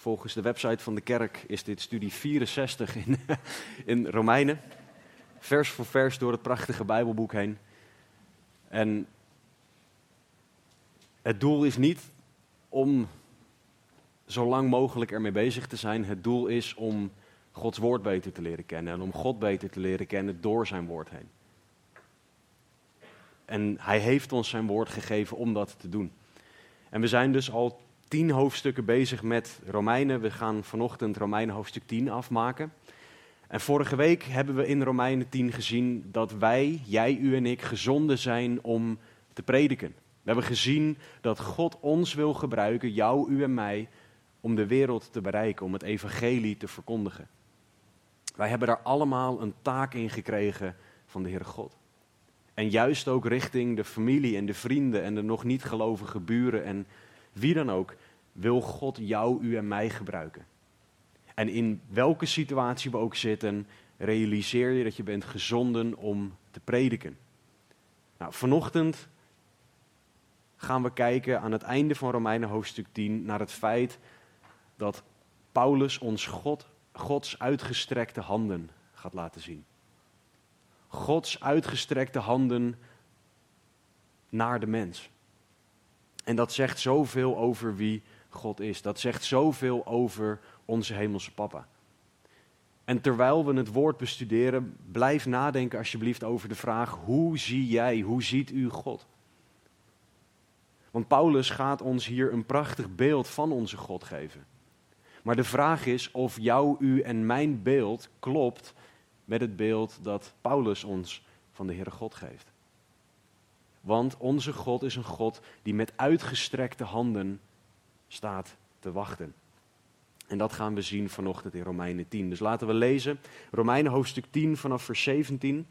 Volgens de website van de kerk is dit studie 64 in, in Romeinen. Vers voor vers door het prachtige Bijbelboek heen. En het doel is niet om zo lang mogelijk ermee bezig te zijn. Het doel is om Gods woord beter te leren kennen en om God beter te leren kennen door zijn woord heen. En hij heeft ons zijn woord gegeven om dat te doen. En we zijn dus al tien hoofdstukken bezig met Romeinen. We gaan vanochtend Romeinen hoofdstuk 10 afmaken. En vorige week hebben we in Romeinen 10 gezien dat wij, jij, u en ik, gezonden zijn om te prediken. We hebben gezien dat God ons wil gebruiken, jou, u en mij, om de wereld te bereiken, om het evangelie te verkondigen. Wij hebben daar allemaal een taak in gekregen van de Heere God. En juist ook richting de familie en de vrienden en de nog niet gelovige buren en wie dan ook, wil God jou, u en mij gebruiken. En in welke situatie we ook zitten, realiseer je dat je bent gezonden om te prediken. Nou, vanochtend gaan we kijken aan het einde van Romeinen hoofdstuk 10 naar het feit dat Paulus ons God, Gods uitgestrekte handen gaat laten zien. Gods uitgestrekte handen naar de mens. En dat zegt zoveel over wie God is. Dat zegt zoveel over onze hemelse papa. En terwijl we het woord bestuderen, blijf nadenken alsjeblieft over de vraag: hoe zie jij, hoe ziet u God? Want Paulus gaat ons hier een prachtig beeld van onze God geven. Maar de vraag is of jouw, u en mijn beeld klopt met het beeld dat Paulus ons van de Heere God geeft. Want onze God is een God die met uitgestrekte handen staat te wachten. En dat gaan we zien vanochtend in Romeinen 10. Dus laten we lezen Romeinen hoofdstuk 10 vanaf vers 17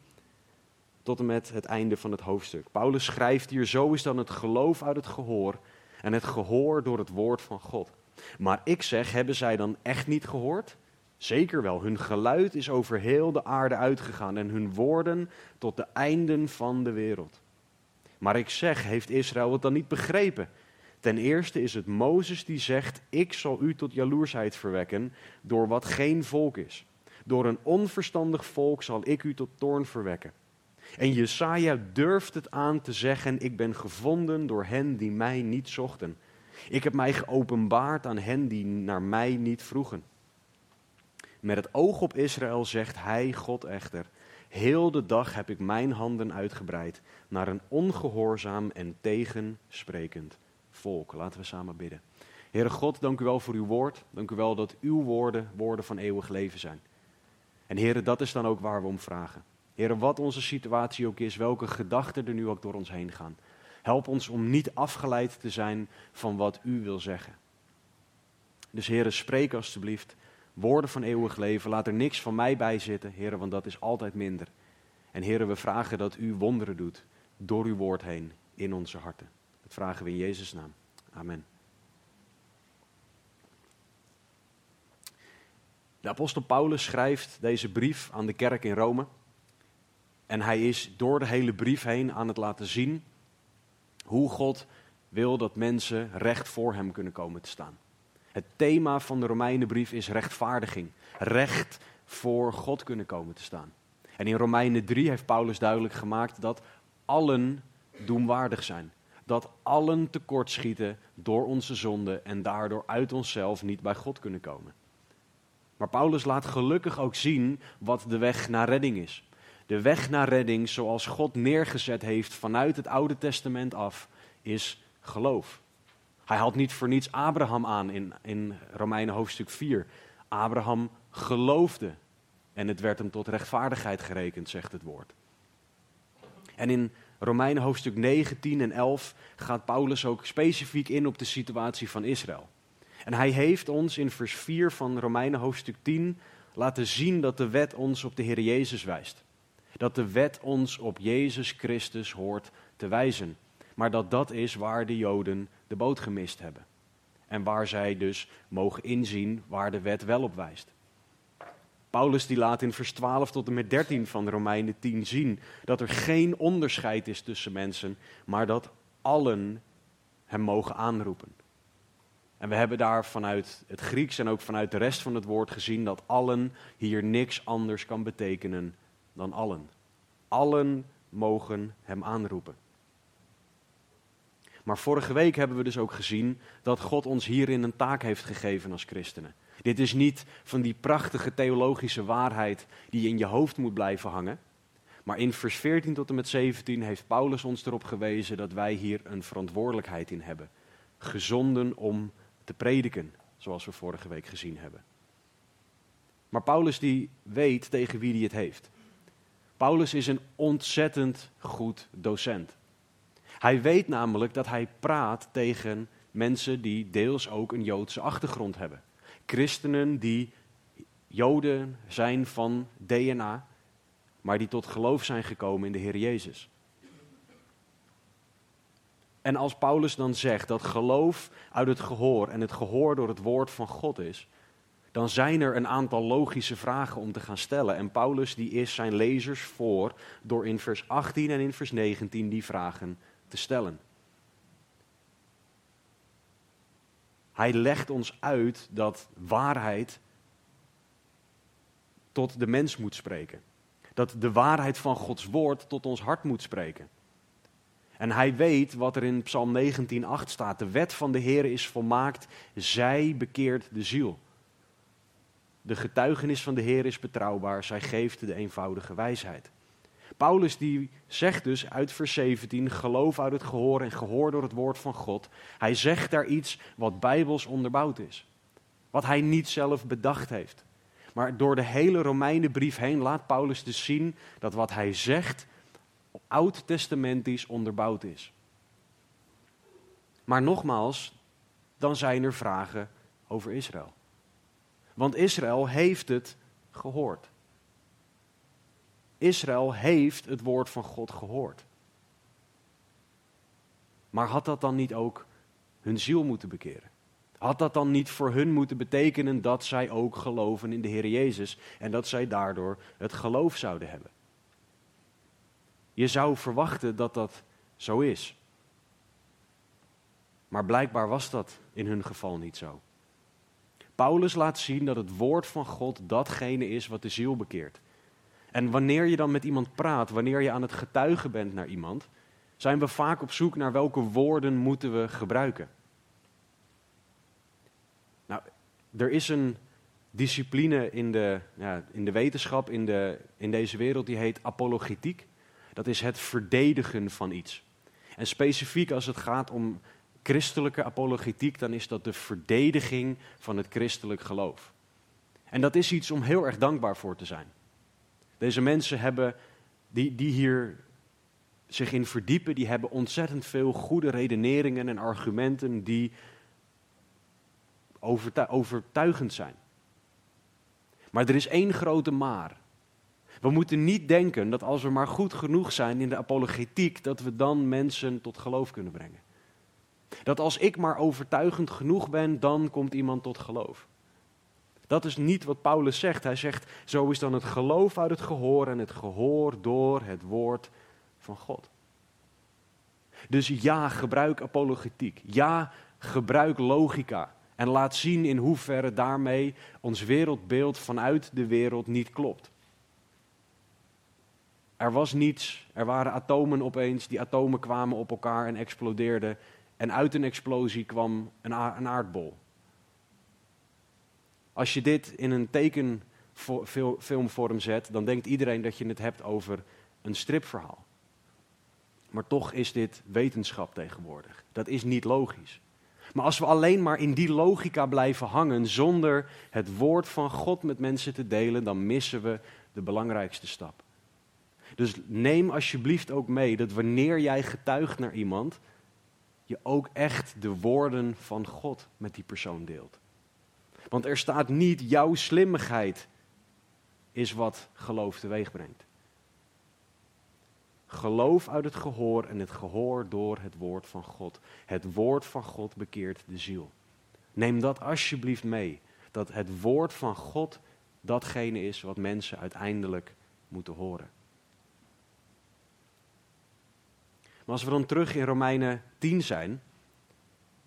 tot en met het einde van het hoofdstuk. Paulus schrijft hier: Zo is dan het geloof uit het gehoor en het gehoor door het woord van God. Maar ik zeg: Hebben zij dan echt niet gehoord? Zeker wel, hun geluid is over heel de aarde uitgegaan en hun woorden tot de einden van de wereld. Maar ik zeg, heeft Israël het dan niet begrepen? Ten eerste is het Mozes die zegt: Ik zal u tot jaloersheid verwekken door wat geen volk is. Door een onverstandig volk zal ik u tot toorn verwekken. En Jesaja durft het aan te zeggen: Ik ben gevonden door hen die mij niet zochten. Ik heb mij geopenbaard aan hen die naar mij niet vroegen. Met het oog op Israël zegt hij, God echter, heel de dag heb ik mijn handen uitgebreid naar een ongehoorzaam en tegensprekend volk. Laten we samen bidden. Heere God, dank u wel voor uw woord. Dank u wel dat uw woorden woorden van eeuwig leven zijn. En Heere, dat is dan ook waar we om vragen. Heere, wat onze situatie ook is, welke gedachten er nu ook door ons heen gaan. Help ons om niet afgeleid te zijn van wat u wil zeggen. Dus Heere, spreek alstublieft woorden van eeuwig leven. Laat er niks van mij bij zitten, Heer, want dat is altijd minder. En Heer, we vragen dat u wonderen doet door uw woord heen in onze harten. Dat vragen we in Jezus' naam. Amen. De apostel Paulus schrijft deze brief aan de kerk in Rome. En hij is door de hele brief heen aan het laten zien hoe God wil dat mensen recht voor hem kunnen komen te staan. Het thema van de Romeinenbrief is rechtvaardiging. Recht voor God kunnen komen te staan. En in Romeinen 3 heeft Paulus duidelijk gemaakt dat allen doemwaardig zijn. Dat allen tekortschieten door onze zonde en daardoor uit onszelf niet bij God kunnen komen. Maar Paulus laat gelukkig ook zien wat de weg naar redding is. De weg naar redding, zoals God neergezet heeft vanuit het Oude Testament af, is geloof. Hij haalt niet voor niets Abraham aan in, in Romeinen hoofdstuk 4. Abraham geloofde en het werd hem tot rechtvaardigheid gerekend, zegt het woord. En in Romeinen hoofdstuk 9, 10 en 11 gaat Paulus ook specifiek in op de situatie van Israël. En hij heeft ons in vers 4 van Romeinen hoofdstuk 10 laten zien dat de wet ons op de Heer Jezus wijst. Dat de wet ons op Jezus Christus hoort te wijzen. Maar dat dat is waar de Joden de boot gemist hebben. En waar zij dus mogen inzien waar de wet wel op wijst. Paulus die laat in vers 12 tot en met 13 van Romeinen 10 zien dat er geen onderscheid is tussen mensen, maar dat allen hem mogen aanroepen. En we hebben daar vanuit het Grieks en ook vanuit de rest van het woord gezien dat allen hier niks anders kan betekenen dan allen. Allen mogen hem aanroepen. Maar vorige week hebben we dus ook gezien dat God ons hierin een taak heeft gegeven als christenen. Dit is niet van die prachtige theologische waarheid die in je hoofd moet blijven hangen. Maar in vers 14 tot en met 17 heeft Paulus ons erop gewezen dat wij hier een verantwoordelijkheid in hebben. Gezonden om te prediken, zoals we vorige week gezien hebben. Maar Paulus die weet tegen wie hij het heeft. Paulus is een ontzettend goed docent. Hij weet namelijk dat hij praat tegen mensen die deels ook een Joodse achtergrond hebben. Christenen die Joden zijn van DNA, maar die tot geloof zijn gekomen in de Heer Jezus. En als Paulus dan zegt dat geloof uit het gehoor en het gehoor door het woord van God is, dan zijn er een aantal logische vragen om te gaan stellen. En Paulus die is zijn lezers voor door in vers 18 en in vers 19 die vragen te stellen. Hij legt ons uit dat waarheid tot de mens moet spreken. Dat de waarheid van Gods woord tot ons hart moet spreken. En hij weet wat er in Psalm 19:8 staat. De wet van de Heer is volmaakt, zij bekeert de ziel. De getuigenis van de Heer is betrouwbaar, zij geeft de eenvoudige wijsheid. Paulus die zegt dus uit vers 17, geloof uit het gehoor en gehoor door het woord van God. Hij zegt daar iets wat bijbels onderbouwd is. Wat hij niet zelf bedacht heeft. Maar door de hele Romeinenbrief heen laat Paulus dus zien dat wat hij zegt oud-testamentisch onderbouwd is. Maar nogmaals, dan zijn er vragen over Israël. Want Israël heeft het gehoord. Israël heeft het woord van God gehoord. Maar had dat dan niet ook hun ziel moeten bekeren? Had dat dan niet voor hun moeten betekenen dat zij ook geloven in de Heer Jezus en dat zij daardoor het geloof zouden hebben? Je zou verwachten dat dat zo is. Maar blijkbaar was dat in hun geval niet zo. Paulus laat zien dat het woord van God datgene is wat de ziel bekeert. En wanneer je dan met iemand praat, wanneer je aan het getuigen bent naar iemand, zijn we vaak op zoek naar welke woorden moeten we gebruiken. Nou, er is een discipline in de, ja, in de wetenschap, in, de, in deze wereld, die heet apologetiek. Dat is het verdedigen van iets. En specifiek als het gaat om christelijke apologetiek, dan is dat de verdediging van het christelijk geloof. En dat is iets om heel erg dankbaar voor te zijn. Deze mensen hebben, die, die hier zich in verdiepen, die hebben ontzettend veel goede redeneringen en argumenten die overtuigend zijn. Maar er is één grote maar. We moeten niet denken dat als we maar goed genoeg zijn in de apologetiek, dat we dan mensen tot geloof kunnen brengen. Dat als ik maar overtuigend genoeg ben, dan komt iemand tot geloof. Dat is niet wat Paulus zegt. Hij zegt, zo is dan het geloof uit het gehoor en het gehoor door het woord van God. Dus ja, gebruik apologetiek. Ja, gebruik logica. En laat zien in hoeverre daarmee ons wereldbeeld vanuit de wereld niet klopt. Er was niets, er waren atomen opeens, die atomen kwamen op elkaar en explodeerden. En uit een explosie kwam een, een aardbol. Als je dit in een tekenfilmvorm zet, dan denkt iedereen dat je het hebt over een stripverhaal. Maar toch is dit wetenschap tegenwoordig. Dat is niet logisch. Maar als we alleen maar in die logica blijven hangen zonder het woord van God met mensen te delen, dan missen we de belangrijkste stap. Dus neem alsjeblieft ook mee dat wanneer jij getuigt naar iemand, je ook echt de woorden van God met die persoon deelt. Want er staat niet jouw slimmigheid is wat geloof teweeg brengt. Geloof uit het gehoor en het gehoor door het woord van God. Het woord van God bekeert de ziel. Neem dat alsjeblieft mee. Dat het woord van God datgene is wat mensen uiteindelijk moeten horen. Maar als we dan terug in Romeinen 10 zijn,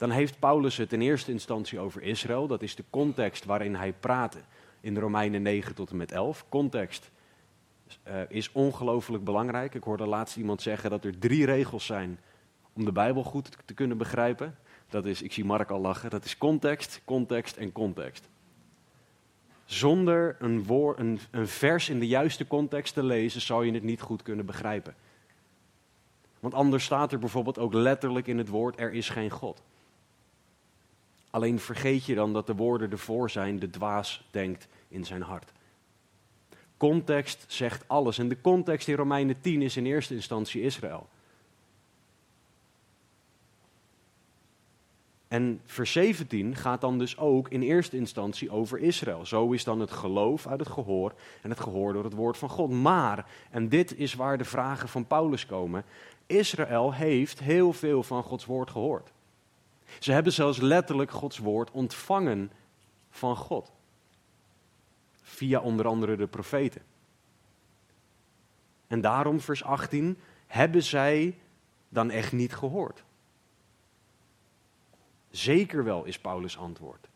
dan heeft Paulus het in eerste instantie over Israël. Dat is de context waarin hij praatte in Romeinen 9 tot en met 11. Context uh, is ongelooflijk belangrijk. Ik hoorde laatst iemand zeggen dat er drie regels zijn om de Bijbel goed te kunnen begrijpen. Dat is, ik zie Mark al lachen, dat is context, context en context. Zonder een, woord, een, een vers in de juiste context te lezen, zou je het niet goed kunnen begrijpen. Want anders staat er bijvoorbeeld ook letterlijk in het woord: er is geen God. Alleen vergeet je dan dat de woorden ervoor zijn: de dwaas denkt in zijn hart. Context zegt alles. En de context in Romeinen 10 is in eerste instantie Israël. En vers 17 gaat dan dus ook in eerste instantie over Israël. Zo is dan het geloof uit het gehoor en het gehoor door het woord van God. Maar, en dit is waar de vragen van Paulus komen, Israël heeft heel veel van Gods woord gehoord. Ze hebben zelfs letterlijk Gods woord ontvangen van God. Via onder andere de profeten. En daarom, vers 18, hebben zij dan echt niet gehoord. Zeker wel, is Paulus' antwoord.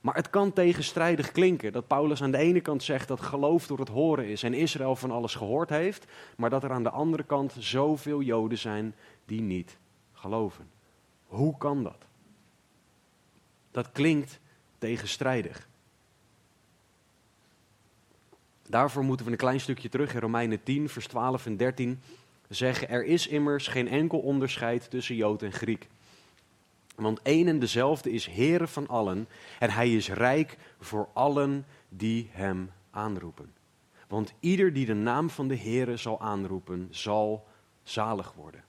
Maar het kan tegenstrijdig klinken dat Paulus aan de ene kant zegt dat geloof door het horen is en Israël van alles gehoord heeft, maar dat er aan de andere kant zoveel Joden zijn die niet geloven. Hoe kan dat? Dat klinkt tegenstrijdig. Daarvoor moeten we een klein stukje terug in Romeinen 10, vers 12 en 13 zeggen: Er is immers geen enkel onderscheid tussen Jood en Griek. Want één en dezelfde is Heere van allen en hij is rijk voor allen die hem aanroepen. Want ieder die de naam van de Heere zal aanroepen, zal zalig worden.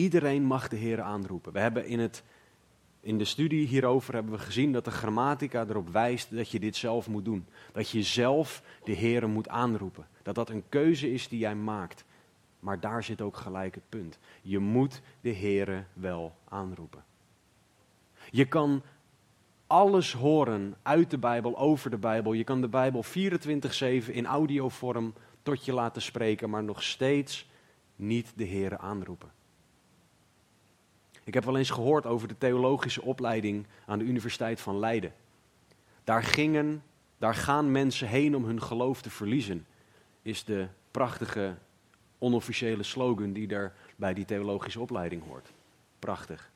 Iedereen mag de Heere aanroepen. We hebben in, het, in de studie hierover hebben we gezien dat de grammatica erop wijst dat je dit zelf moet doen. Dat je zelf de Heere moet aanroepen. Dat dat een keuze is die jij maakt. Maar daar zit ook gelijk het punt. Je moet de Heere wel aanroepen. Je kan alles horen uit de Bijbel, over de Bijbel. Je kan de Bijbel 24-7 in audiovorm tot je laten spreken, maar nog steeds niet de Heere aanroepen. Ik heb wel eens gehoord over de theologische opleiding aan de Universiteit van Leiden. Daar, gingen, daar gaan mensen heen om hun geloof te verliezen, is de prachtige onofficiële slogan die er bij die theologische opleiding hoort. Prachtig.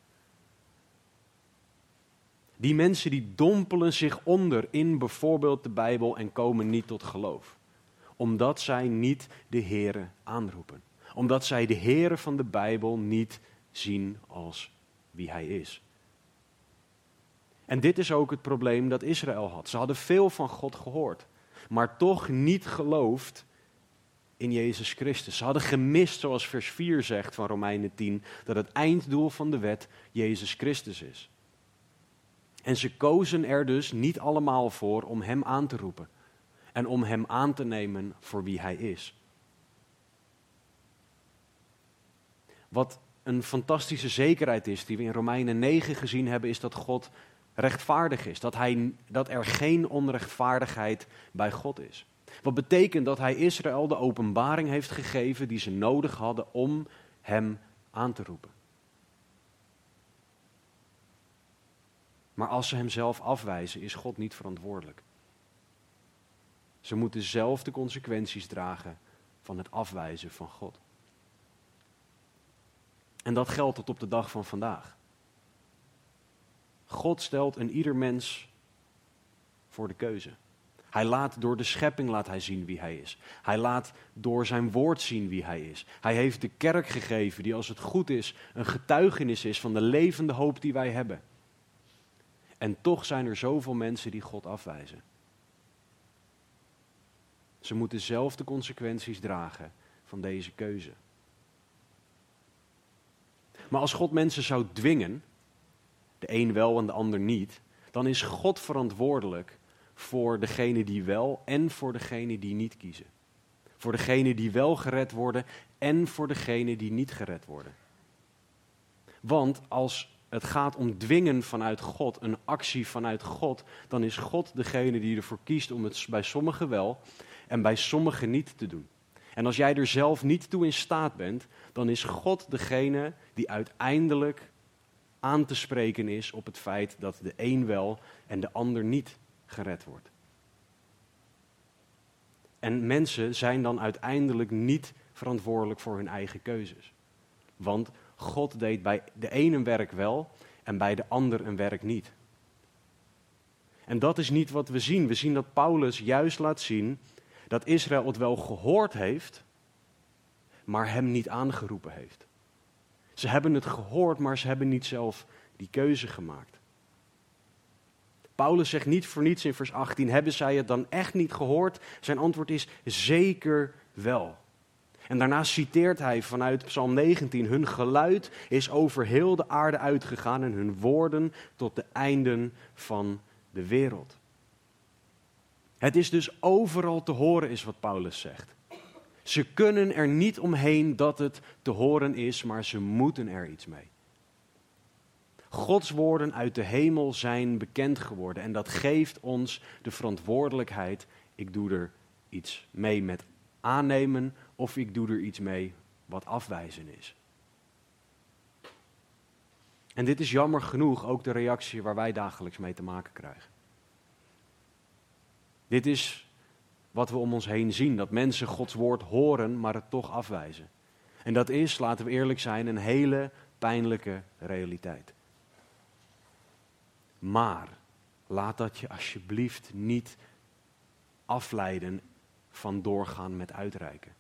Die mensen die dompelen zich onder in bijvoorbeeld de Bijbel en komen niet tot geloof. Omdat zij niet de Here aanroepen. Omdat zij de Here van de Bijbel niet zien als wie hij is. En dit is ook het probleem dat Israël had. Ze hadden veel van God gehoord, maar toch niet geloofd in Jezus Christus. Ze hadden gemist, zoals vers 4 zegt van Romeinen 10, dat het einddoel van de wet Jezus Christus is. En ze kozen er dus niet allemaal voor om Hem aan te roepen en om Hem aan te nemen voor wie Hij is. Wat een fantastische zekerheid is die we in Romeinen 9 gezien hebben, is dat God rechtvaardig is. Dat, hij, dat er geen onrechtvaardigheid bij God is. Wat betekent dat hij Israël de openbaring heeft gegeven die ze nodig hadden om hem aan te roepen. Maar als ze hem zelf afwijzen, is God niet verantwoordelijk. Ze moeten zelf de consequenties dragen van het afwijzen van God. En dat geldt tot op de dag van vandaag. God stelt een ieder mens voor de keuze. Hij laat door de schepping laat hij zien wie hij is. Hij laat door zijn woord zien wie hij is. Hij heeft de kerk gegeven die als het goed is een getuigenis is van de levende hoop die wij hebben. En toch zijn er zoveel mensen die God afwijzen. Ze moeten zelf de consequenties dragen van deze keuze. Maar als God mensen zou dwingen, de een wel en de ander niet, dan is God verantwoordelijk voor degene die wel en voor degene die niet kiezen. Voor degene die wel gered worden en voor degene die niet gered worden. Want als het gaat om dwingen vanuit God, een actie vanuit God, dan is God degene die ervoor kiest om het bij sommigen wel en bij sommigen niet te doen. En als jij er zelf niet toe in staat bent, dan is God degene die uiteindelijk aan te spreken is op het feit dat de een wel en de ander niet gered wordt. En mensen zijn dan uiteindelijk niet verantwoordelijk voor hun eigen keuzes. Want God deed bij de ene een werk wel en bij de ander een werk niet. En dat is niet wat we zien. We zien dat Paulus juist laat zien dat Israël het wel gehoord heeft, maar hem niet aangeroepen heeft. Ze hebben het gehoord, maar ze hebben niet zelf die keuze gemaakt. Paulus zegt niet voor niets in vers 18: Hebben zij het dan echt niet gehoord? Zijn antwoord is zeker wel. En daarna citeert hij vanuit Psalm 19: Hun geluid is over heel de aarde uitgegaan en hun woorden tot de einden van de wereld. Het is dus overal te horen, is wat Paulus zegt. Ze kunnen er niet omheen dat het te horen is, maar ze moeten er iets mee. Gods woorden uit de hemel zijn bekend geworden en dat geeft ons de verantwoordelijkheid. Ik doe er iets mee met aannemen of ik doe er iets mee wat afwijzen is. En dit is jammer genoeg ook de reactie waar wij dagelijks mee te maken krijgen. Dit is wat we om ons heen zien, dat mensen Gods woord horen, maar het toch afwijzen. En dat is, laten we eerlijk zijn, een hele pijnlijke realiteit. Maar laat dat je alsjeblieft niet afleiden van doorgaan met uitreiken.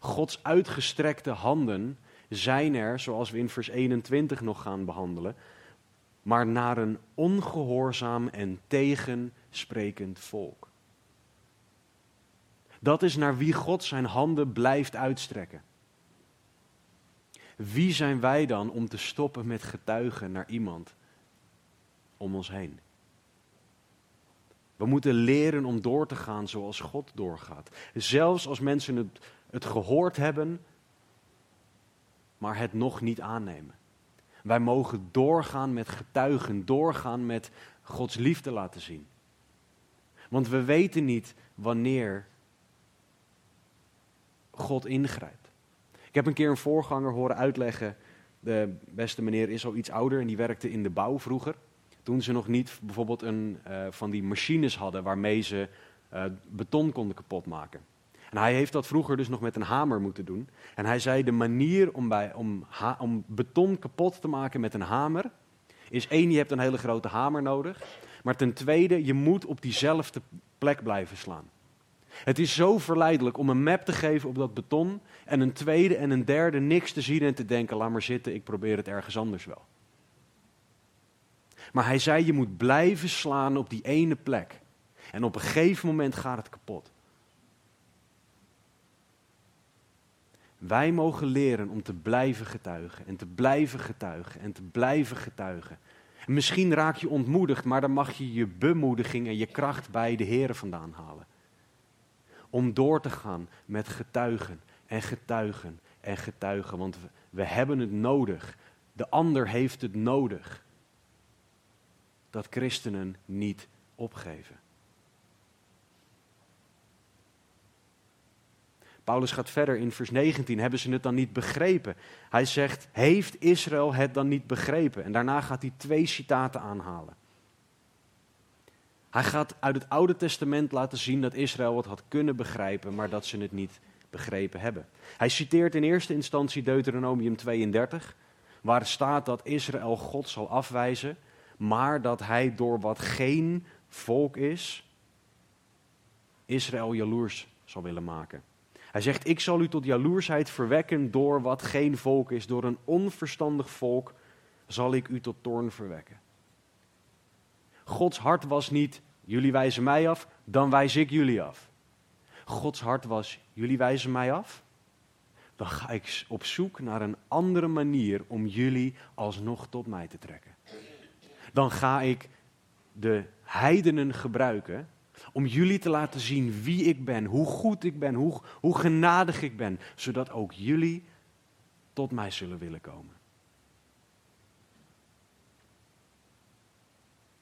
Gods uitgestrekte handen zijn er, zoals we in vers 21 nog gaan behandelen, maar naar een ongehoorzaam en tegensprekend volk. Dat is naar wie God zijn handen blijft uitstrekken. Wie zijn wij dan om te stoppen met getuigen naar iemand om ons heen? We moeten leren om door te gaan zoals God doorgaat. Zelfs als mensen het, het gehoord hebben, maar het nog niet aannemen. Wij mogen doorgaan met getuigen, doorgaan met Gods liefde laten zien. Want we weten niet wanneer God ingrijpt. Ik heb een keer een voorganger horen uitleggen. De beste meneer is al iets ouder en die werkte in de bouw vroeger. Toen ze nog niet bijvoorbeeld een uh, van die machines hadden waarmee ze uh, beton konden kapotmaken. En hij heeft dat vroeger dus nog met een hamer moeten doen. En hij zei: de manier om, bij, om, om beton kapot te maken met een hamer. is één, je hebt een hele grote hamer nodig. Maar ten tweede, je moet op diezelfde plek blijven slaan. Het is zo verleidelijk om een map te geven op dat beton. En een tweede en een derde niks te zien en te denken: laat maar zitten, ik probeer het ergens anders wel. Maar hij zei, je moet blijven slaan op die ene plek. En op een gegeven moment gaat het kapot. Wij mogen leren om te blijven getuigen en te blijven getuigen en te blijven getuigen. En misschien raak je ontmoedigd, maar dan mag je je bemoediging en je kracht bij de Heer vandaan halen. Om door te gaan met getuigen en getuigen en getuigen, want we, we hebben het nodig. De ander heeft het nodig dat christenen niet opgeven. Paulus gaat verder in vers 19. Hebben ze het dan niet begrepen? Hij zegt: Heeft Israël het dan niet begrepen? En daarna gaat hij twee citaten aanhalen. Hij gaat uit het Oude Testament laten zien dat Israël het had kunnen begrijpen, maar dat ze het niet begrepen hebben. Hij citeert in eerste instantie Deuteronomium 32, waar staat dat Israël God zal afwijzen maar dat hij door wat geen volk is, Israël jaloers zal willen maken. Hij zegt, ik zal u tot jaloersheid verwekken door wat geen volk is, door een onverstandig volk zal ik u tot toorn verwekken. Gods hart was niet, jullie wijzen mij af, dan wijs ik jullie af. Gods hart was, jullie wijzen mij af? Dan ga ik op zoek naar een andere manier om jullie alsnog tot mij te trekken. Dan ga ik de heidenen gebruiken om jullie te laten zien wie ik ben, hoe goed ik ben, hoe, hoe genadig ik ben, zodat ook jullie tot mij zullen willen komen.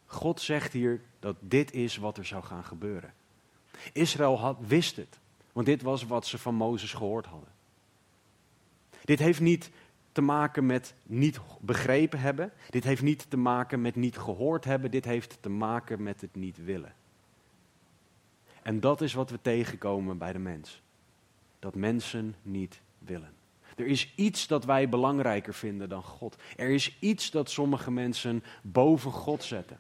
God zegt hier dat dit is wat er zou gaan gebeuren. Israël had, wist het, want dit was wat ze van Mozes gehoord hadden. Dit heeft niet te maken met niet begrepen hebben. Dit heeft niet te maken met niet gehoord hebben. Dit heeft te maken met het niet willen. En dat is wat we tegenkomen bij de mens. Dat mensen niet willen. Er is iets dat wij belangrijker vinden dan God. Er is iets dat sommige mensen boven God zetten.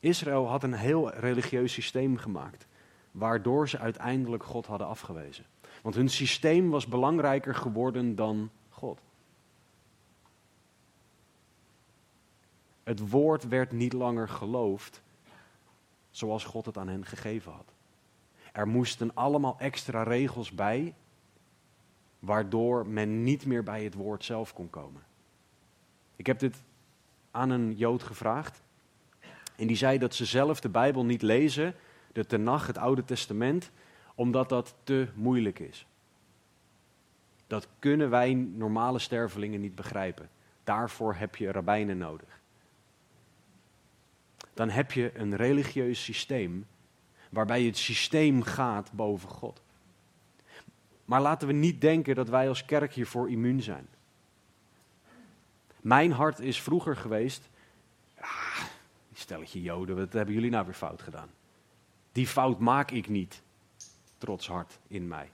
Israël had een heel religieus systeem gemaakt, waardoor ze uiteindelijk God hadden afgewezen. Want hun systeem was belangrijker geworden dan God. Het woord werd niet langer geloofd zoals God het aan hen gegeven had. Er moesten allemaal extra regels bij, waardoor men niet meer bij het woord zelf kon komen. Ik heb dit aan een Jood gevraagd. En die zei dat ze zelf de Bijbel niet lezen, de Tenach, het Oude Testament, omdat dat te moeilijk is. Dat kunnen wij normale stervelingen niet begrijpen. Daarvoor heb je rabbijnen nodig. Dan heb je een religieus systeem waarbij het systeem gaat boven God. Maar laten we niet denken dat wij als kerk hiervoor immuun zijn. Mijn hart is vroeger geweest, ah, stelletje joden, wat hebben jullie nou weer fout gedaan? Die fout maak ik niet, trots hart in mij.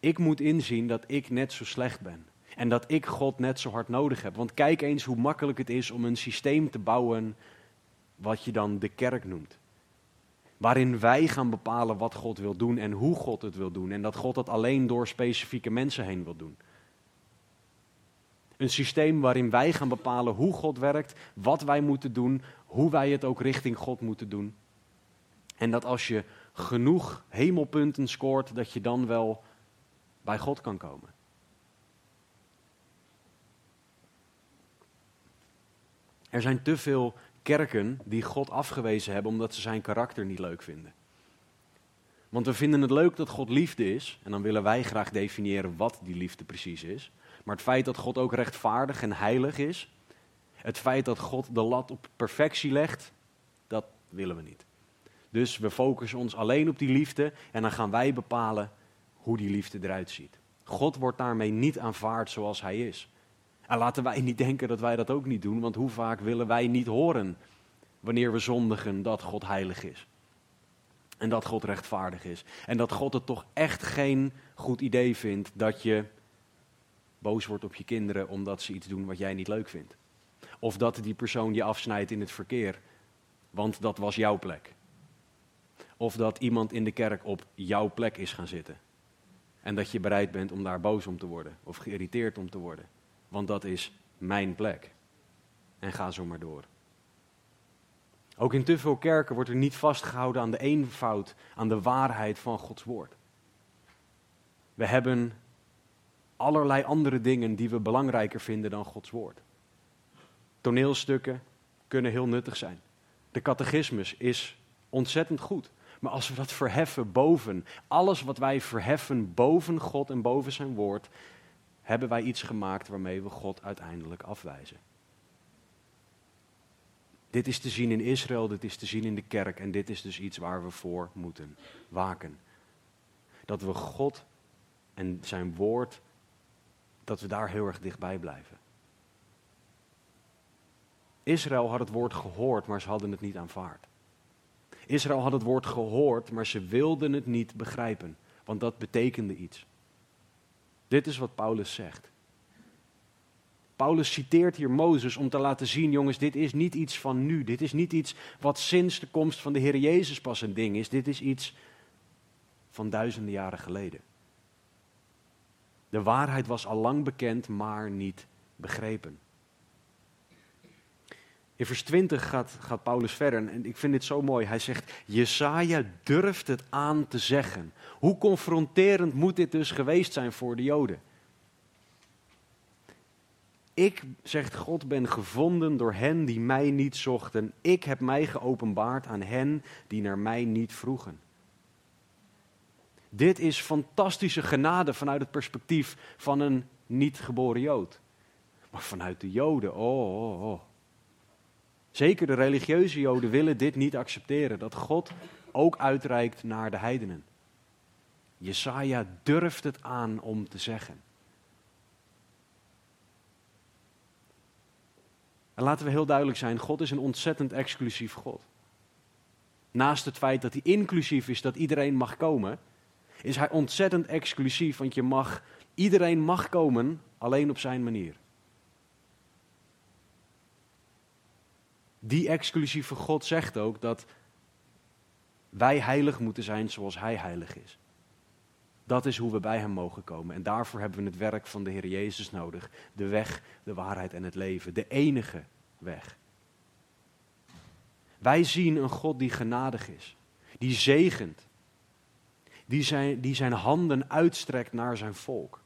Ik moet inzien dat ik net zo slecht ben. En dat ik God net zo hard nodig heb. Want kijk eens hoe makkelijk het is om een systeem te bouwen wat je dan de kerk noemt. Waarin wij gaan bepalen wat God wil doen en hoe God het wil doen. En dat God dat alleen door specifieke mensen heen wil doen. Een systeem waarin wij gaan bepalen hoe God werkt, wat wij moeten doen, hoe wij het ook richting God moeten doen. En dat als je genoeg hemelpunten scoort, dat je dan wel bij God kan komen. Er zijn te veel kerken die God afgewezen hebben omdat ze zijn karakter niet leuk vinden. Want we vinden het leuk dat God liefde is, en dan willen wij graag definiëren wat die liefde precies is. Maar het feit dat God ook rechtvaardig en heilig is, het feit dat God de lat op perfectie legt, dat willen we niet. Dus we focussen ons alleen op die liefde en dan gaan wij bepalen hoe die liefde eruit ziet. God wordt daarmee niet aanvaard zoals hij is. En laten wij niet denken dat wij dat ook niet doen, want hoe vaak willen wij niet horen wanneer we zondigen dat God heilig is. En dat God rechtvaardig is. En dat God het toch echt geen goed idee vindt dat je boos wordt op je kinderen omdat ze iets doen wat jij niet leuk vindt. Of dat die persoon je afsnijdt in het verkeer, want dat was jouw plek. Of dat iemand in de kerk op jouw plek is gaan zitten. En dat je bereid bent om daar boos om te worden of geïrriteerd om te worden want dat is mijn plek. En ga zo maar door. Ook in te veel kerken wordt er niet vastgehouden aan de eenvoud, aan de waarheid van Gods woord. We hebben allerlei andere dingen die we belangrijker vinden dan Gods woord. Toneelstukken kunnen heel nuttig zijn. De catechismus is ontzettend goed. Maar als we dat verheffen boven, alles wat wij verheffen boven God en boven zijn woord, hebben wij iets gemaakt waarmee we God uiteindelijk afwijzen. Dit is te zien in Israël, dit is te zien in de kerk en dit is dus iets waar we voor moeten waken. Dat we God en zijn woord, dat we daar heel erg dichtbij blijven. Israël had het woord gehoord, maar ze hadden het niet aanvaard. Israël had het woord gehoord, maar ze wilden het niet begrijpen, want dat betekende iets. Dit is wat Paulus zegt. Paulus citeert hier Mozes om te laten zien, jongens, dit is niet iets van nu. Dit is niet iets wat sinds de komst van de Heer Jezus pas een ding is. Dit is iets van duizenden jaren geleden. De waarheid was al lang bekend, maar niet begrepen. In vers 20 gaat, gaat Paulus verder en ik vind dit zo mooi. Hij zegt, Jesaja durft het aan te zeggen. Hoe confronterend moet dit dus geweest zijn voor de Joden? Ik, zegt God, ben gevonden door hen die mij niet zochten. Ik heb mij geopenbaard aan hen die naar mij niet vroegen. Dit is fantastische genade vanuit het perspectief van een niet geboren Jood. Maar vanuit de Joden, oh, oh, oh. Zeker de religieuze Joden willen dit niet accepteren, dat God ook uitreikt naar de heidenen. Jesaja durft het aan om te zeggen. En laten we heel duidelijk zijn, God is een ontzettend exclusief God. Naast het feit dat hij inclusief is, dat iedereen mag komen, is hij ontzettend exclusief, want je mag, iedereen mag komen, alleen op zijn manier. Die exclusieve God zegt ook dat wij heilig moeten zijn zoals Hij heilig is. Dat is hoe we bij Hem mogen komen. En daarvoor hebben we het werk van de Heer Jezus nodig. De weg, de waarheid en het leven. De enige weg. Wij zien een God die genadig is, die zegent, die zijn, die zijn handen uitstrekt naar zijn volk.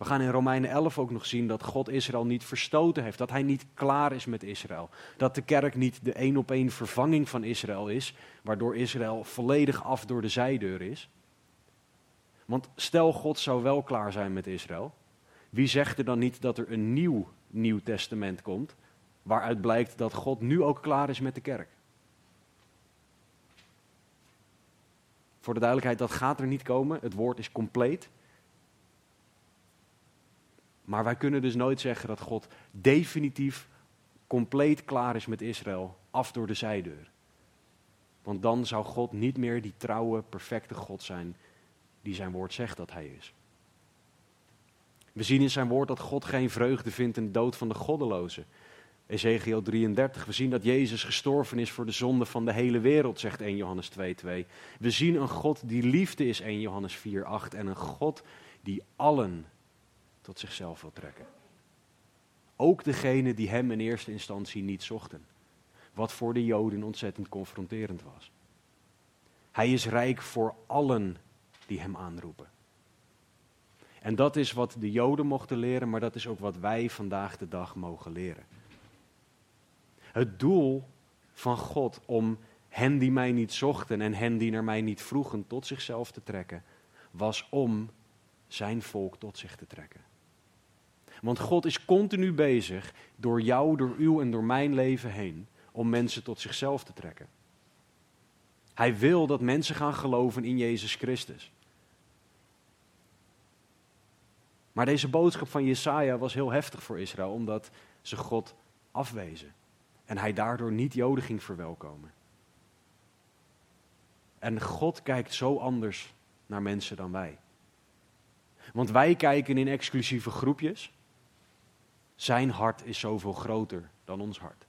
We gaan in Romeinen 11 ook nog zien dat God Israël niet verstoten heeft, dat hij niet klaar is met Israël. Dat de kerk niet de één op één vervanging van Israël is, waardoor Israël volledig af door de zijdeur is. Want stel God zou wel klaar zijn met Israël, wie zegt er dan niet dat er een nieuw Nieuw Testament komt, waaruit blijkt dat God nu ook klaar is met de kerk? Voor de duidelijkheid, dat gaat er niet komen. Het woord is compleet. Maar wij kunnen dus nooit zeggen dat God definitief compleet klaar is met Israël, af door de zijdeur. Want dan zou God niet meer die trouwe, perfecte God zijn die zijn woord zegt dat hij is. We zien in zijn woord dat God geen vreugde vindt in de dood van de goddelozen. Ezekiel 33. We zien dat Jezus gestorven is voor de zonde van de hele wereld, zegt 1 Johannes 2:2. We zien een God die liefde is, 1 Johannes 4:8. En een God die allen tot zichzelf wil trekken. Ook degene die hem in eerste instantie niet zochten. Wat voor de Joden ontzettend confronterend was. Hij is rijk voor allen die hem aanroepen. En dat is wat de Joden mochten leren, maar dat is ook wat wij vandaag de dag mogen leren. Het doel van God om hen die mij niet zochten en hen die naar mij niet vroegen tot zichzelf te trekken, was om zijn volk tot zich te trekken. Want God is continu bezig door jou, door uw en door mijn leven heen om mensen tot zichzelf te trekken. Hij wil dat mensen gaan geloven in Jezus Christus. Maar deze boodschap van Jesaja was heel heftig voor Israël, omdat ze God afwezen. En hij daardoor niet Joden ging verwelkomen. En God kijkt zo anders naar mensen dan wij. Want wij kijken in exclusieve groepjes. Zijn hart is zoveel groter dan ons hart.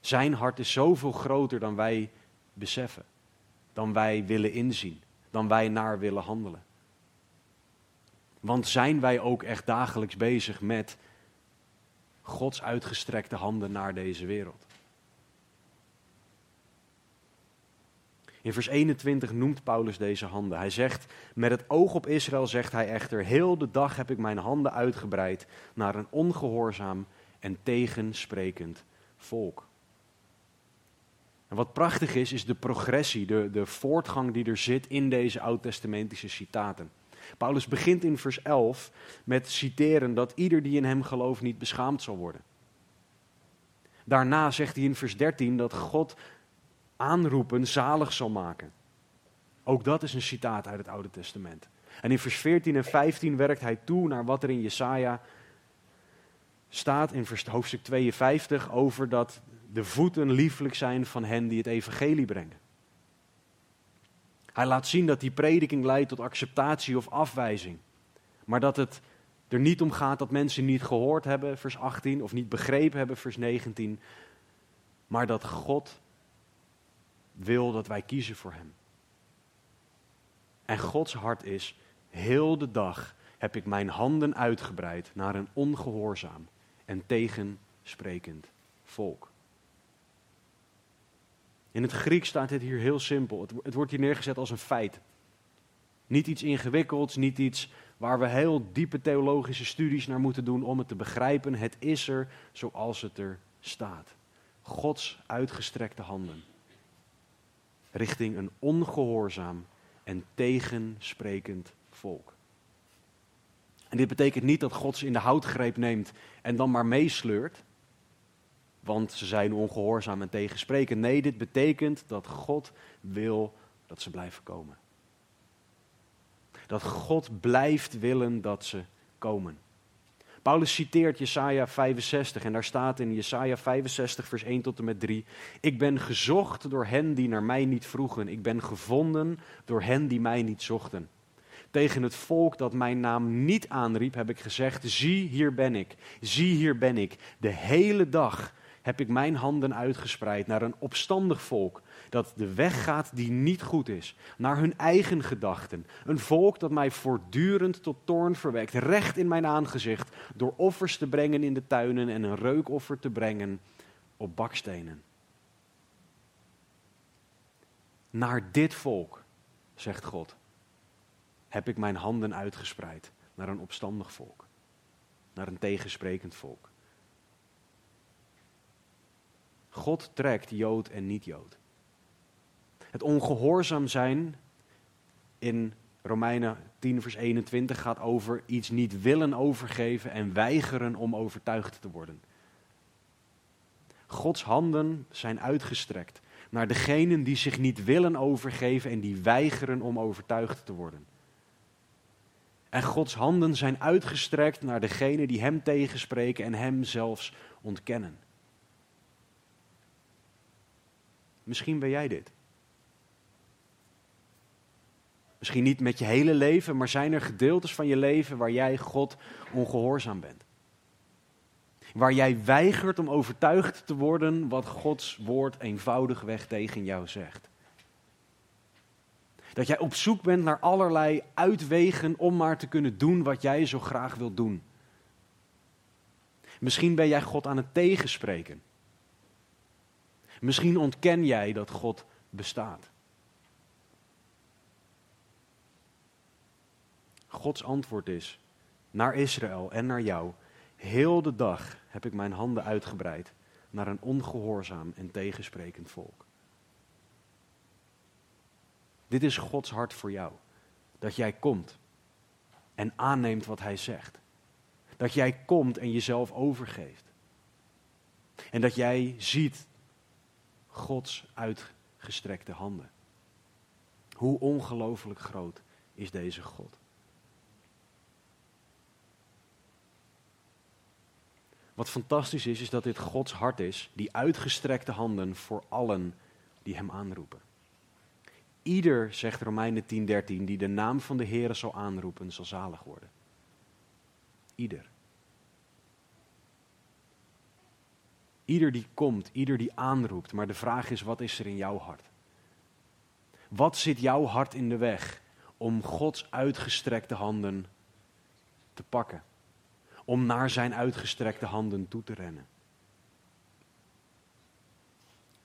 Zijn hart is zoveel groter dan wij beseffen, dan wij willen inzien, dan wij naar willen handelen. Want zijn wij ook echt dagelijks bezig met Gods uitgestrekte handen naar deze wereld? In vers 21 noemt Paulus deze handen. Hij zegt, met het oog op Israël zegt hij echter, heel de dag heb ik mijn handen uitgebreid naar een ongehoorzaam en tegensprekend volk. En wat prachtig is, is de progressie, de, de voortgang die er zit in deze oud-testamentische citaten. Paulus begint in vers 11 met citeren dat ieder die in hem gelooft niet beschaamd zal worden. Daarna zegt hij in vers 13 dat God aanroepen zalig zal maken. Ook dat is een citaat uit het Oude Testament. En in vers 14 en 15 werkt hij toe naar wat er in Jesaja staat in hoofdstuk 52 over dat de voeten lieflijk zijn van hen die het evangelie brengen. Hij laat zien dat die prediking leidt tot acceptatie of afwijzing. Maar dat het er niet om gaat dat mensen niet gehoord hebben, vers 18, of niet begrepen hebben, vers 19. Maar dat God wil dat wij kiezen voor Hem. En Gods hart is, heel de dag heb ik mijn handen uitgebreid naar een ongehoorzaam en tegensprekend volk. In het Grieks staat dit hier heel simpel. Het, het wordt hier neergezet als een feit. Niet iets ingewikkelds, niet iets waar we heel diepe theologische studies naar moeten doen om het te begrijpen. Het is er zoals het er staat. Gods uitgestrekte handen richting een ongehoorzaam en tegensprekend volk. En dit betekent niet dat God ze in de houtgreep neemt en dan maar meesleurt, want ze zijn ongehoorzaam en tegensprekend. Nee, dit betekent dat God wil dat ze blijven komen. Dat God blijft willen dat ze komen. Paulus citeert Jesaja 65 en daar staat in Jesaja 65 vers 1 tot en met 3. Ik ben gezocht door hen die naar mij niet vroegen. Ik ben gevonden door hen die mij niet zochten. Tegen het volk dat mijn naam niet aanriep heb ik gezegd, zie hier ben ik, zie hier ben ik. De hele dag heb ik mijn handen uitgespreid naar een opstandig volk dat de weg gaat die niet goed is, naar hun eigen gedachten. Een volk dat mij voortdurend tot toorn verwekt, recht in mijn aangezicht, door offers te brengen in de tuinen en een reukoffer te brengen op bakstenen. Naar dit volk, zegt God, heb ik mijn handen uitgespreid, naar een opstandig volk, naar een tegensprekend volk. God trekt Jood en niet-Jood. Het ongehoorzaam zijn in Romeinen 10, vers 21 gaat over iets niet willen overgeven en weigeren om overtuigd te worden. Gods handen zijn uitgestrekt naar degenen die zich niet willen overgeven en die weigeren om overtuigd te worden. En Gods handen zijn uitgestrekt naar degenen die Hem tegenspreken en Hem zelfs ontkennen. Misschien ben jij dit. Misschien niet met je hele leven, maar zijn er gedeeltes van je leven waar jij God ongehoorzaam bent? Waar jij weigert om overtuigd te worden wat Gods woord eenvoudigweg tegen jou zegt. Dat jij op zoek bent naar allerlei uitwegen om maar te kunnen doen wat jij zo graag wilt doen. Misschien ben jij God aan het tegenspreken. Misschien ontken jij dat God bestaat. Gods antwoord is naar Israël en naar jou. Heel de dag heb ik mijn handen uitgebreid naar een ongehoorzaam en tegensprekend volk. Dit is Gods hart voor jou. Dat jij komt en aanneemt wat Hij zegt. Dat jij komt en jezelf overgeeft. En dat jij ziet Gods uitgestrekte handen. Hoe ongelooflijk groot is deze God? Wat fantastisch is, is dat dit Gods hart is, die uitgestrekte handen voor allen die Hem aanroepen. Ieder, zegt Romeinen 10:13, die de naam van de Heer zal aanroepen, zal zalig worden. Ieder. Ieder die komt, ieder die aanroept. Maar de vraag is, wat is er in jouw hart? Wat zit jouw hart in de weg om Gods uitgestrekte handen te pakken? Om naar zijn uitgestrekte handen toe te rennen?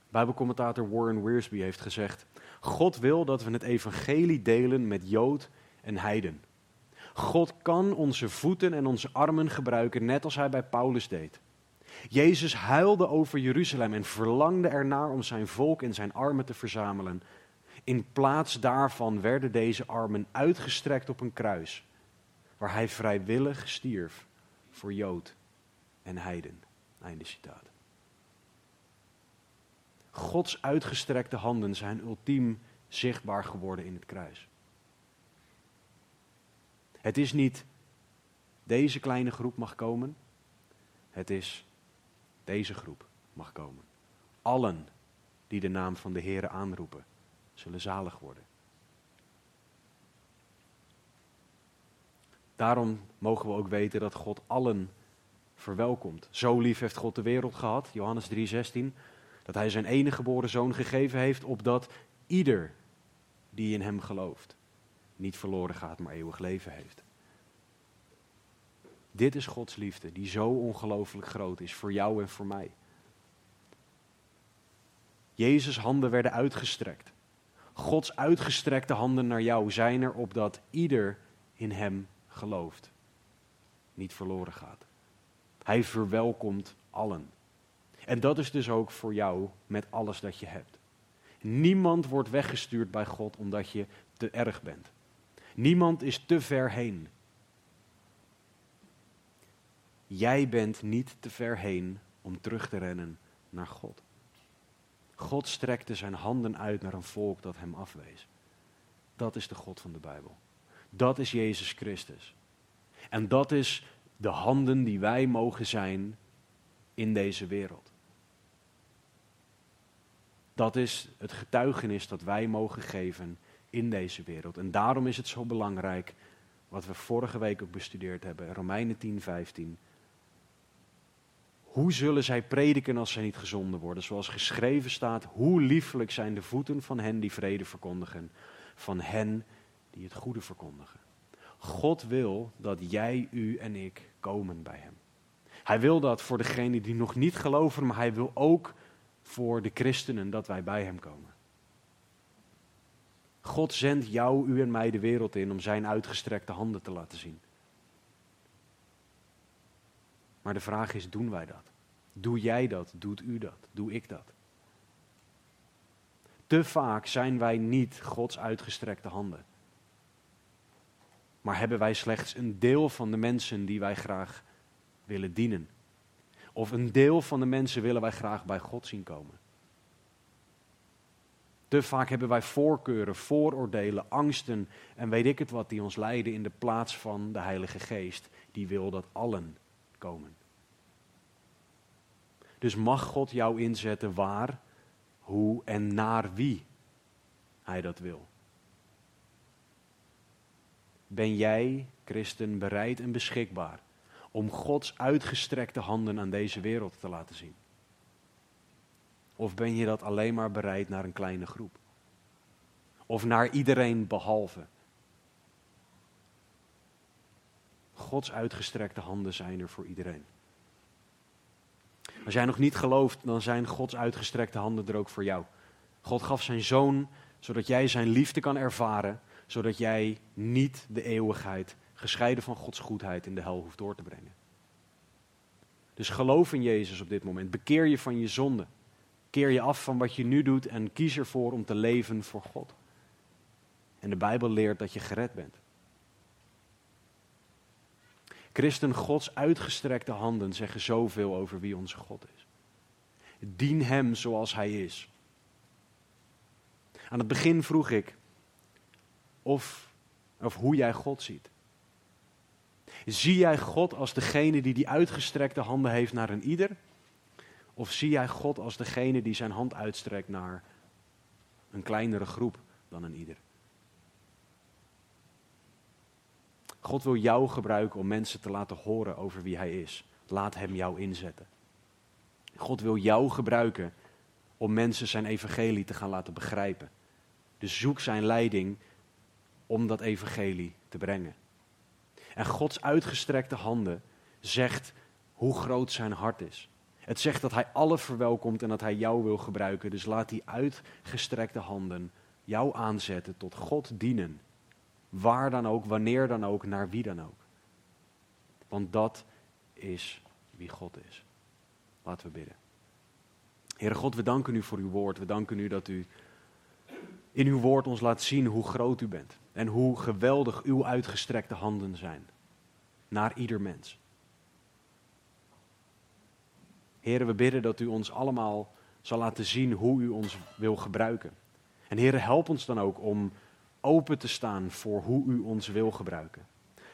Bijbelcommentator Warren Wiersbe heeft gezegd: God wil dat we het evangelie delen met Jood en Heiden. God kan onze voeten en onze armen gebruiken, net als hij bij Paulus deed. Jezus huilde over Jeruzalem en verlangde ernaar om zijn volk en zijn armen te verzamelen. In plaats daarvan werden deze armen uitgestrekt op een kruis, waar hij vrijwillig stierf voor Jood en Heiden. Einde citaat. Gods uitgestrekte handen zijn ultiem zichtbaar geworden in het kruis. Het is niet deze kleine groep mag komen. Het is deze groep mag komen. Allen die de naam van de Heere aanroepen, zullen zalig worden. Daarom mogen we ook weten dat God allen verwelkomt. Zo lief heeft God de wereld gehad, Johannes 3:16, dat hij zijn enige geboren zoon gegeven heeft, opdat ieder die in hem gelooft niet verloren gaat, maar eeuwig leven heeft. Dit is Gods liefde, die zo ongelooflijk groot is voor jou en voor mij. Jezus' handen werden uitgestrekt. Gods uitgestrekte handen naar jou zijn er opdat ieder in Hem gelooft, niet verloren gaat. Hij verwelkomt allen. En dat is dus ook voor jou met alles dat je hebt. Niemand wordt weggestuurd bij God omdat je te erg bent. Niemand is te ver heen. Jij bent niet te ver heen om terug te rennen naar God. God strekte zijn handen uit naar een volk dat hem afwees. Dat is de God van de Bijbel. Dat is Jezus Christus. En dat is de handen die wij mogen zijn in deze wereld. Dat is het getuigenis dat wij mogen geven in deze wereld. En daarom is het zo belangrijk, wat we vorige week ook bestudeerd hebben, Romeinen 10, 15. Hoe zullen zij prediken als zij niet gezonden worden? Zoals geschreven staat, hoe liefelijk zijn de voeten van hen die vrede verkondigen, van hen die het goede verkondigen. God wil dat jij, u en ik komen bij Hem. Hij wil dat voor degenen die nog niet geloven, maar Hij wil ook voor de christenen dat wij bij Hem komen. God zendt jou, u en mij de wereld in om Zijn uitgestrekte handen te laten zien. Maar de vraag is, doen wij dat? Doe jij dat? Doet u dat? Doe ik dat? Te vaak zijn wij niet Gods uitgestrekte handen. Maar hebben wij slechts een deel van de mensen die wij graag willen dienen? Of een deel van de mensen willen wij graag bij God zien komen? Te vaak hebben wij voorkeuren, vooroordelen, angsten en weet ik het wat die ons leiden in de plaats van de Heilige Geest, die wil dat allen komen. Dus mag God jou inzetten waar, hoe en naar wie Hij dat wil. Ben jij, christen, bereid en beschikbaar om Gods uitgestrekte handen aan deze wereld te laten zien? Of ben je dat alleen maar bereid naar een kleine groep? Of naar iedereen behalve? Gods uitgestrekte handen zijn er voor iedereen. Als jij nog niet gelooft, dan zijn Gods uitgestrekte handen er ook voor jou. God gaf zijn zoon zodat jij zijn liefde kan ervaren, zodat jij niet de eeuwigheid, gescheiden van Gods goedheid, in de hel hoeft door te brengen. Dus geloof in Jezus op dit moment. Bekeer je van je zonde. Keer je af van wat je nu doet en kies ervoor om te leven voor God. En de Bijbel leert dat je gered bent. Christen, Gods uitgestrekte handen zeggen zoveel over wie onze God is. Dien Hem zoals Hij is. Aan het begin vroeg ik of, of hoe jij God ziet. Zie jij God als degene die die uitgestrekte handen heeft naar een ieder? Of zie jij God als degene die zijn hand uitstrekt naar een kleinere groep dan een ieder? God wil jou gebruiken om mensen te laten horen over wie Hij is. Laat Hem jou inzetten. God wil jou gebruiken om mensen zijn evangelie te gaan laten begrijpen. Dus zoek zijn leiding om dat evangelie te brengen. En Gods uitgestrekte handen zegt hoe groot zijn hart is. Het zegt dat hij alle verwelkomt en dat hij jou wil gebruiken. Dus laat die uitgestrekte handen jou aanzetten tot God dienen. Waar dan ook, wanneer dan ook, naar wie dan ook. Want dat is wie God is. Laten we bidden. Heere God, we danken u voor uw woord. We danken u dat u in uw woord ons laat zien hoe groot u bent. En hoe geweldig uw uitgestrekte handen zijn. Naar ieder mens. Heren, we bidden dat u ons allemaal zal laten zien hoe u ons wil gebruiken. En heren, help ons dan ook om open te staan voor hoe u ons wil gebruiken.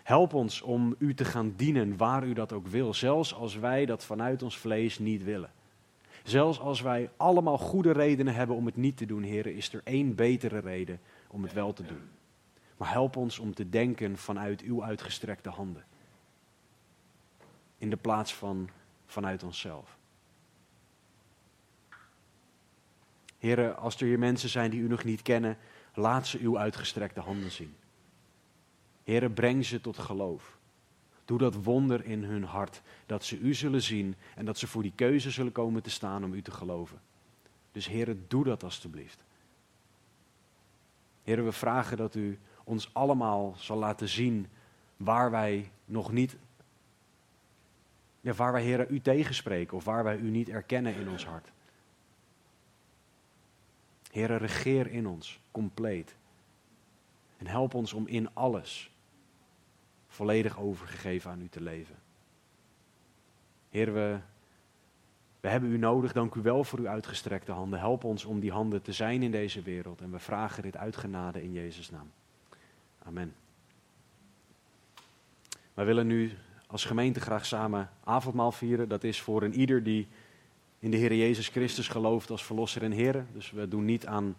Help ons om u te gaan dienen waar u dat ook wil, zelfs als wij dat vanuit ons vlees niet willen. Zelfs als wij allemaal goede redenen hebben om het niet te doen, heren, is er één betere reden om het wel te doen. Maar help ons om te denken vanuit uw uitgestrekte handen. In de plaats van vanuit onszelf. Heren, als er hier mensen zijn die u nog niet kennen, laat ze uw uitgestrekte handen zien. Heren, breng ze tot geloof. Doe dat wonder in hun hart. Dat ze u zullen zien en dat ze voor die keuze zullen komen te staan om u te geloven. Dus heren, doe dat alstublieft. Heren, we vragen dat u ons allemaal zal laten zien waar wij nog niet, ja, waar wij Heren u tegenspreken of waar wij u niet erkennen in ons hart. Heren, regeer in ons, compleet. En help ons om in alles volledig overgegeven aan u te leven. Heer, we, we hebben u nodig. Dank u wel voor uw uitgestrekte handen. Help ons om die handen te zijn in deze wereld. En we vragen dit uitgenade in Jezus' naam. Amen. Wij willen nu als gemeente graag samen avondmaal vieren. Dat is voor een ieder die in de Heer Jezus Christus gelooft als Verlosser en Heer. Dus we doen niet aan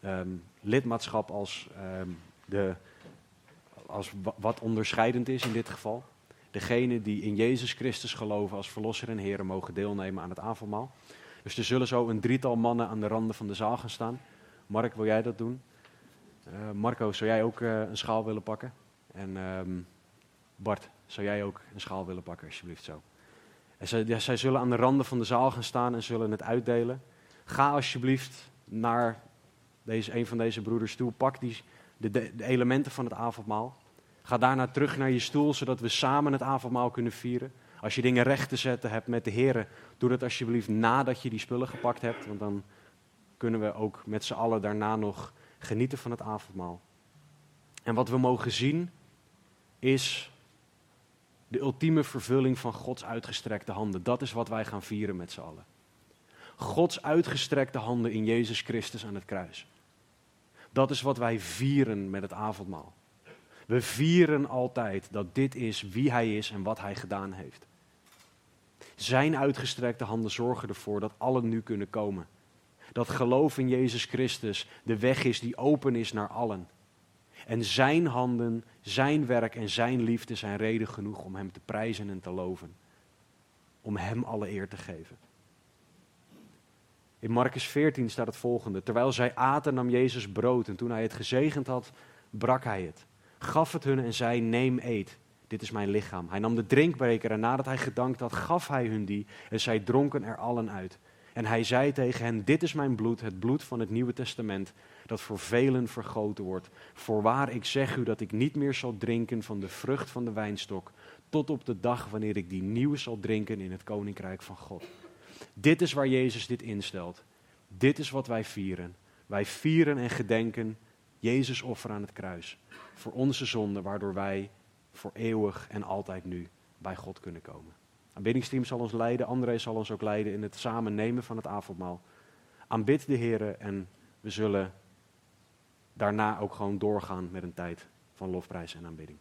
ehm, lidmaatschap als, ehm, de, als wat onderscheidend is in dit geval. Degenen die in Jezus Christus geloven als Verlosser en Heer mogen deelnemen aan het avondmaal. Dus er zullen zo een drietal mannen aan de randen van de zaal gaan staan. Mark, wil jij dat doen? Uh, Marco, zou jij ook uh, een schaal willen pakken? En um, Bart, zou jij ook een schaal willen pakken, alsjeblieft zo? Zij zullen aan de randen van de zaal gaan staan en zullen het uitdelen. Ga alsjeblieft naar deze, een van deze broeders toe. Pak die, de, de, de elementen van het avondmaal. Ga daarna terug naar je stoel, zodat we samen het avondmaal kunnen vieren. Als je dingen recht te zetten hebt met de heren, doe dat alsjeblieft nadat je die spullen gepakt hebt. Want dan kunnen we ook met z'n allen daarna nog genieten van het avondmaal. En wat we mogen zien is de ultieme vervulling van Gods uitgestrekte handen. Dat is wat wij gaan vieren met z'n allen. Gods uitgestrekte handen in Jezus Christus aan het kruis. Dat is wat wij vieren met het avondmaal. We vieren altijd dat dit is wie Hij is en wat Hij gedaan heeft. Zijn uitgestrekte handen zorgen ervoor dat allen nu kunnen komen. Dat geloof in Jezus Christus de weg is die open is naar allen. En zijn handen, zijn werk en zijn liefde zijn reden genoeg om hem te prijzen en te loven. Om hem alle eer te geven. In Marcus 14 staat het volgende. Terwijl zij aten nam Jezus brood en toen hij het gezegend had, brak hij het. Gaf het hun en zei, neem eet, dit is mijn lichaam. Hij nam de drinkbeker en nadat hij gedankt had, gaf hij hun die en zij dronken er allen uit. En hij zei tegen hen, dit is mijn bloed, het bloed van het Nieuwe Testament, dat voor velen vergoten wordt. Voorwaar, ik zeg u dat ik niet meer zal drinken van de vrucht van de wijnstok, tot op de dag wanneer ik die nieuwe zal drinken in het Koninkrijk van God. Dit is waar Jezus dit instelt. Dit is wat wij vieren. Wij vieren en gedenken Jezus offer aan het kruis. Voor onze zonde, waardoor wij voor eeuwig en altijd nu bij God kunnen komen. Aanbiddingsteam zal ons leiden, André zal ons ook leiden in het samen nemen van het avondmaal. Aanbid de Heer en we zullen daarna ook gewoon doorgaan met een tijd van lofprijs en aanbidding.